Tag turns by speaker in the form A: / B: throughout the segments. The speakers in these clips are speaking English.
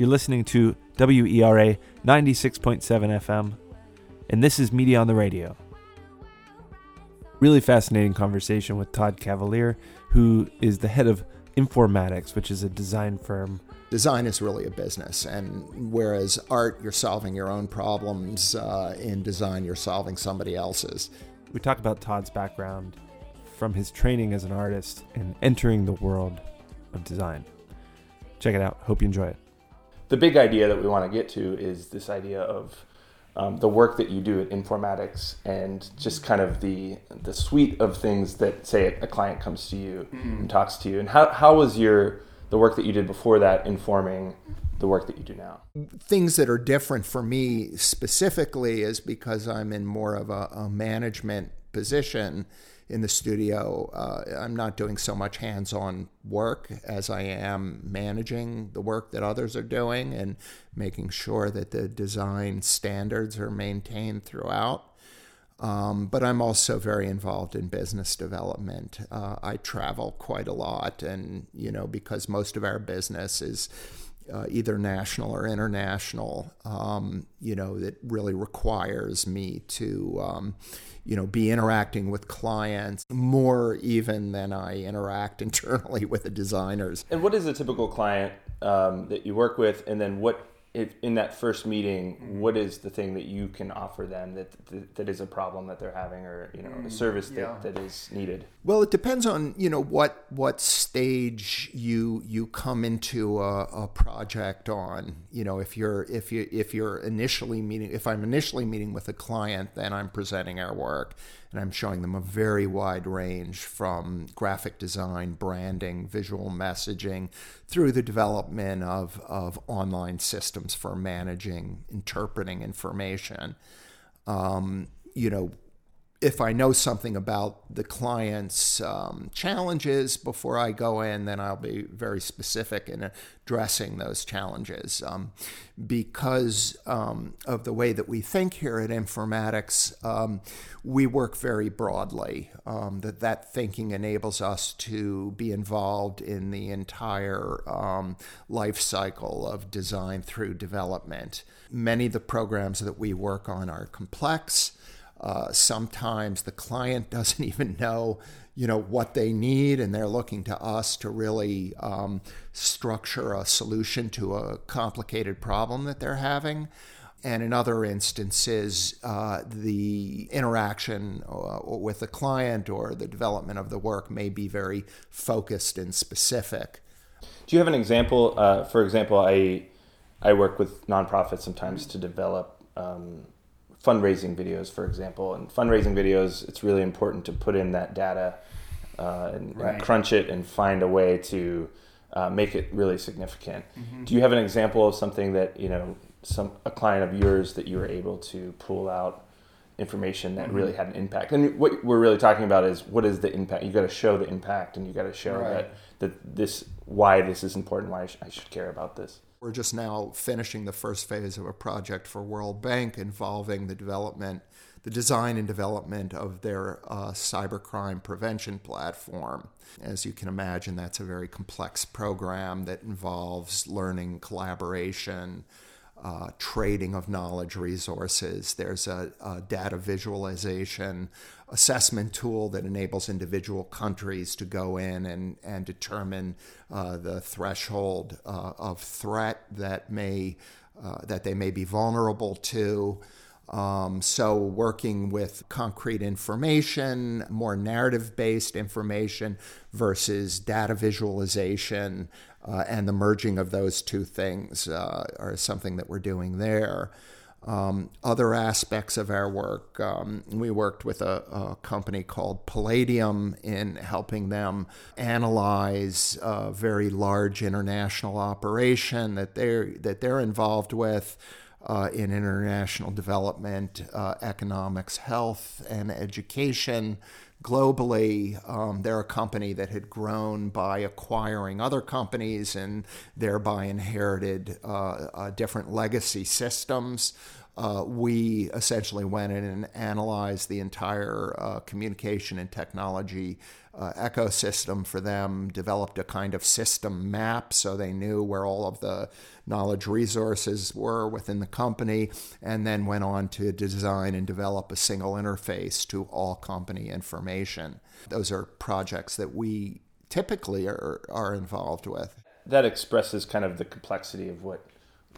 A: You're listening to WERA 96.7 FM, and this is Media on the Radio. Really fascinating conversation with Todd Cavalier, who is the head of Informatics, which is a design firm.
B: Design is really a business, and whereas art, you're solving your own problems, uh, in design, you're solving somebody else's.
A: We talk about Todd's background from his training as an artist and entering the world of design. Check it out. Hope you enjoy it.
C: The big idea that we want to get to is this idea of um, the work that you do at Informatics and just kind of the the suite of things that say a client comes to you mm-hmm. and talks to you. And how, how was your the work that you did before that informing the work that you do now?
B: Things that are different for me specifically is because I'm in more of a, a management position in the studio. Uh, I'm not doing so much hands on work as I am managing the work that others are doing and making sure that the design standards are maintained throughout. Um, but I'm also very involved in business development. Uh, I travel quite a lot, and you know, because most of our business is uh, either national or international, um, you know, that really requires me to, um, you know, be interacting with clients more even than I interact internally with the designers.
C: And what is a typical client um, that you work with, and then what if in that first meeting, mm-hmm. what is the thing that you can offer them that that, that is a problem that they're having, or you know, a mm, service that, that is needed?
B: Well, it depends on you know what what stage you you come into a, a project on. You know, if you're if you if you're initially meeting, if I'm initially meeting with a client, then I'm presenting our work and I'm showing them a very wide range from graphic design, branding, visual messaging, through the development of, of online systems for managing, interpreting information. Um, you know, if I know something about the client's um, challenges before I go in, then I'll be very specific in addressing those challenges. Um, because um, of the way that we think here at Informatics, um, we work very broadly. Um, that that thinking enables us to be involved in the entire um, life cycle of design through development. Many of the programs that we work on are complex. Uh, sometimes the client doesn't even know, you know, what they need, and they're looking to us to really um, structure a solution to a complicated problem that they're having. And in other instances, uh, the interaction uh, with the client or the development of the work may be very focused and specific.
C: Do you have an example? Uh, for example, I I work with nonprofits sometimes to develop um, fundraising videos, for example. And fundraising videos, it's really important to put in that data uh, and, right. and, crunch it and find a way to uh, make it really significant. Mm-hmm. Do you have an example of something that you know some a client of yours that you were able to pull out information that mm-hmm. really had an impact? And what we're really talking about is what is the impact? You got to show the impact, and you got to show right. that that this why this is important, why I, sh- I should care about this.
B: We're just now finishing the first phase of a project for World Bank involving the development, the design and development of their uh, cybercrime prevention platform. As you can imagine, that's a very complex program that involves learning collaboration, uh, trading of knowledge resources. There's a, a, data visualization assessment tool that enables individual countries to go in and, and determine uh, the threshold uh, of threat that may uh, that they may be vulnerable to. Um, so, working with concrete information, more narrative based information versus data visualization, uh, and the merging of those two things uh, are something that we're doing there. Um, other aspects of our work, um, we worked with a, a, company called Palladium in helping them analyze a very large international operation that they're that they're involved with. Uh, in international development, uh, economics, health, and education globally, um, they're a company that had grown by acquiring other companies and thereby inherited uh, uh, different legacy systems. Uh, we essentially went in and analyzed the entire uh, communication and technology uh, ecosystem for them, developed a kind of system map so they knew where all of the knowledge resources were within the company, and then went on to design and develop a single interface to all company information. Those are projects that we typically are, are involved with.
C: That expresses kind of the complexity of what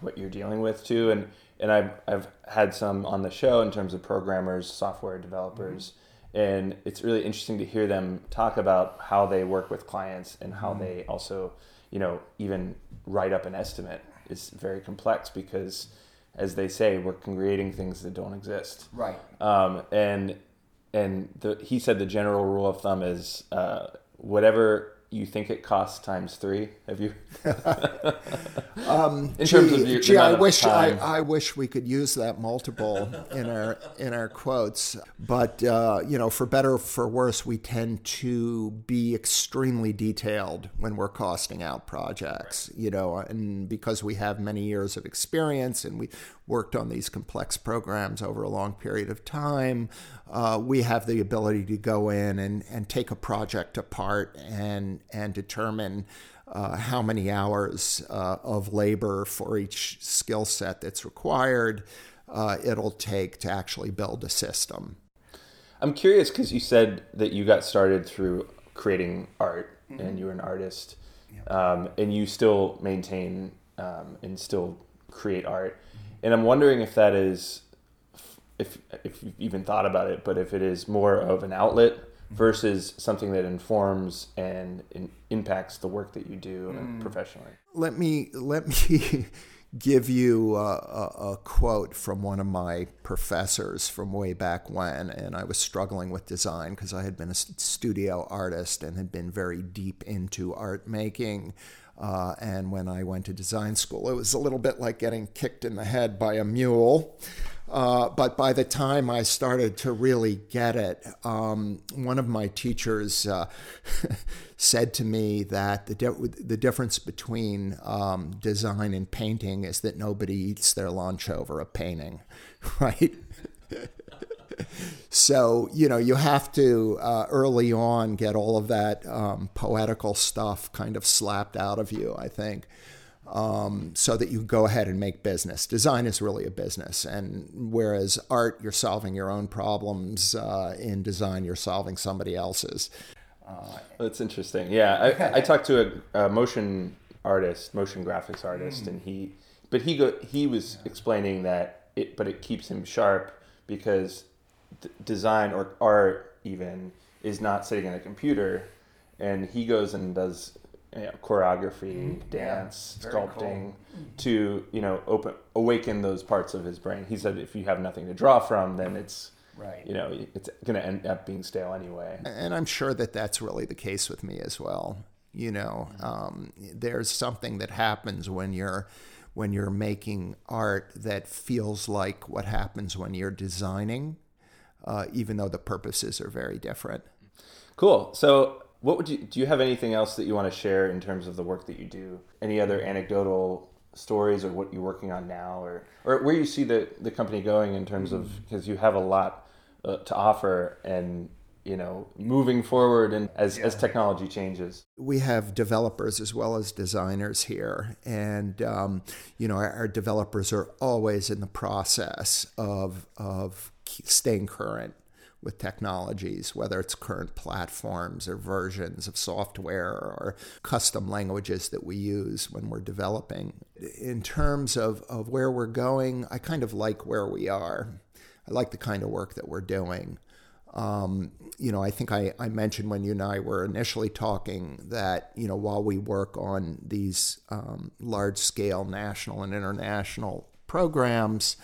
C: what you're dealing with too, and and I've I've had some on the show in terms of programmers, software developers, mm-hmm. and it's really interesting to hear them talk about how they work with clients and how mm-hmm. they also, you know, even write up an estimate is very complex because, as they say, we're creating things that don't exist.
B: Right.
C: Um, and and the, he said the general rule of thumb is uh, whatever you think it costs times three? Have you?
B: um, in gee, terms of your, gee, I wish I, I, wish we could use that multiple in our in our quotes, but uh, you know, for better for worse, we tend to be extremely detailed when we're costing out projects. You know, and because we have many years of experience and we worked on these complex programs over a long period of time, uh, we have the ability to go in and, and take a project apart and and determine uh, how many hours uh, of labor for each skill set that's required uh, it'll take to actually build a system.
C: I'm curious because you said that you got started through creating art mm-hmm. and you were an artist, yeah. um, and you still maintain um, and still create art. Mm-hmm. And I'm wondering if that is, if if you've even thought about it, but if it is more of an outlet versus something that informs and in, impacts the work that you do mm. professionally.
B: Let me let me give you a, a, a, quote from one of my professors from way back when, and I was struggling with design because I had been a studio artist and had been very deep into art making. Uh, and when I went to design school, it was a little bit like getting kicked in the head by a mule. Uh, but by the time I started to really get it, um, one of my teachers uh, said to me that the, di- the difference between um, design and painting is that nobody eats their lunch over a painting, right? so you know you have to uh, early on get all of that um, poetical stuff kind of slapped out of you i think um, so that you go ahead and make business. Design is really a business, and whereas art, you're solving your own problems. Uh, in design, you're solving somebody else's.
C: Uh, That's interesting. Yeah, I, I talked to a, a, motion artist, motion graphics artist, mm. and he, but he go he was yeah. explaining that it, but it keeps him sharp because d- design or art even is not sitting in a computer, and he goes and does you know, choreography, mm, dance, yeah, sculpting, cool. to you know open awaken those parts of his brain. He said if you have nothing to draw from, then it's right. You know, it's going to end up being stale anyway.
B: And I'm sure that that's really the case with me as well. You know, mm-hmm. um, there's something that happens when you're when you're making art that feels like what happens when you're designing, uh, even though the purposes are very different.
C: Cool. So what would you do? You have anything else that you want to share in terms of the work that you do? Any other anecdotal stories, or what you're working on now, or or where you see the the company going in terms of because you have a lot uh, to offer and you know moving forward and as, yeah. as technology changes
B: we have developers as well as designers here and um, you know our, our, developers are always in the process of of staying current with technologies, whether it's current platforms or versions of software or custom languages that we use when we're developing. In terms of, of where we're going, I kind of like where we are. I like the kind of work that we're doing. Um, you know, I think I, I, mentioned when you and I were initially talking that, you know, while we work on these um, large scale national and international programs,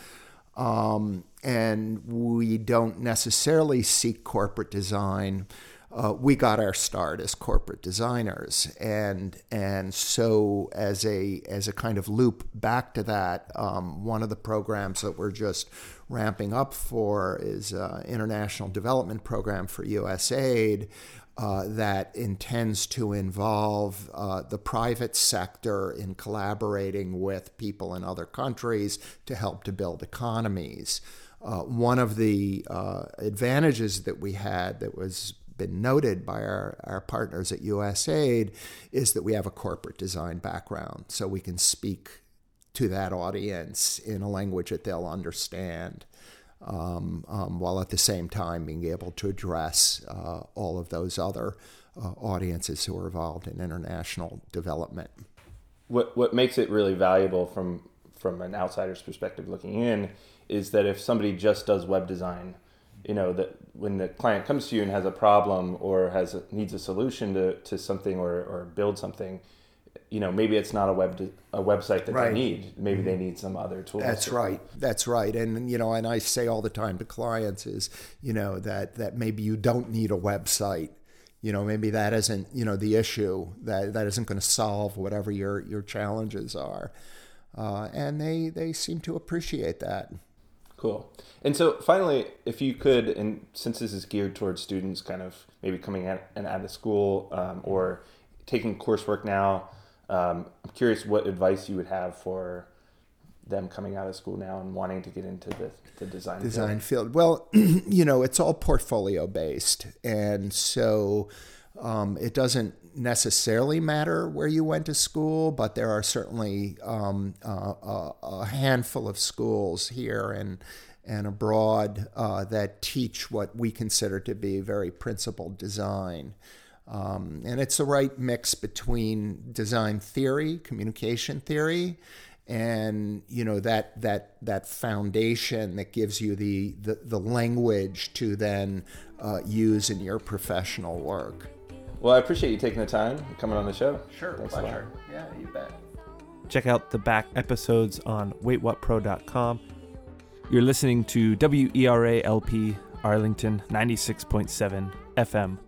B: um, and we don't necessarily seek corporate design. Uh, we got our start as corporate designers, and and so as a as a kind of loop back to that, um, one of the programs that we're just ramping up for is an international development program for USAID. uh, that intends to involve uh, the private sector in collaborating with people in other countries to help to build economies. Uh, one of the uh, advantages that we had that was been noted by our, our partners at USAID is that we have a corporate design background, so we can speak to that audience in a language that they'll understand. Um, um, while at the same time being able to address uh, all of those other uh, audiences who are involved in international development.
C: What what makes it really valuable from from an outsider's perspective looking in is that if somebody just does web design, you know that when the client comes to you and has a problem or has a, needs a solution to, to something or, or build something, you know maybe it's not a web a website that right. they need. Maybe they need some other tool.
B: That's right. That's right. And you know and i say all the time to clients is you know that that maybe you don't need a website. You know maybe that isn't you know the issue that that isn't going to solve whatever your your challenges are. Uh, and they they seem to appreciate that
C: cool and so finally if you could and since this is geared towards students kind of maybe coming at and out of school um, or taking coursework now um, I'm curious what advice you would have for them coming out of school now and wanting to get into the, the design
B: design field. field. Well, you know, it's all portfolio based, and so um, it doesn't necessarily matter where you went to school, but there are certainly um, uh, a, handful of schools here and and abroad uh, that teach what we consider to be very principled design. Um, and it's the right mix between design theory, communication theory, and you know that that that foundation that gives you the the, the language to then uh, use in your professional work.
C: Well, I appreciate you taking the time coming on the show.
B: Sure, Thanks pleasure. Yeah, you bet.
A: Check out the back episodes on waitwhatpro.com. You're listening to WERALP Arlington 96.7 FM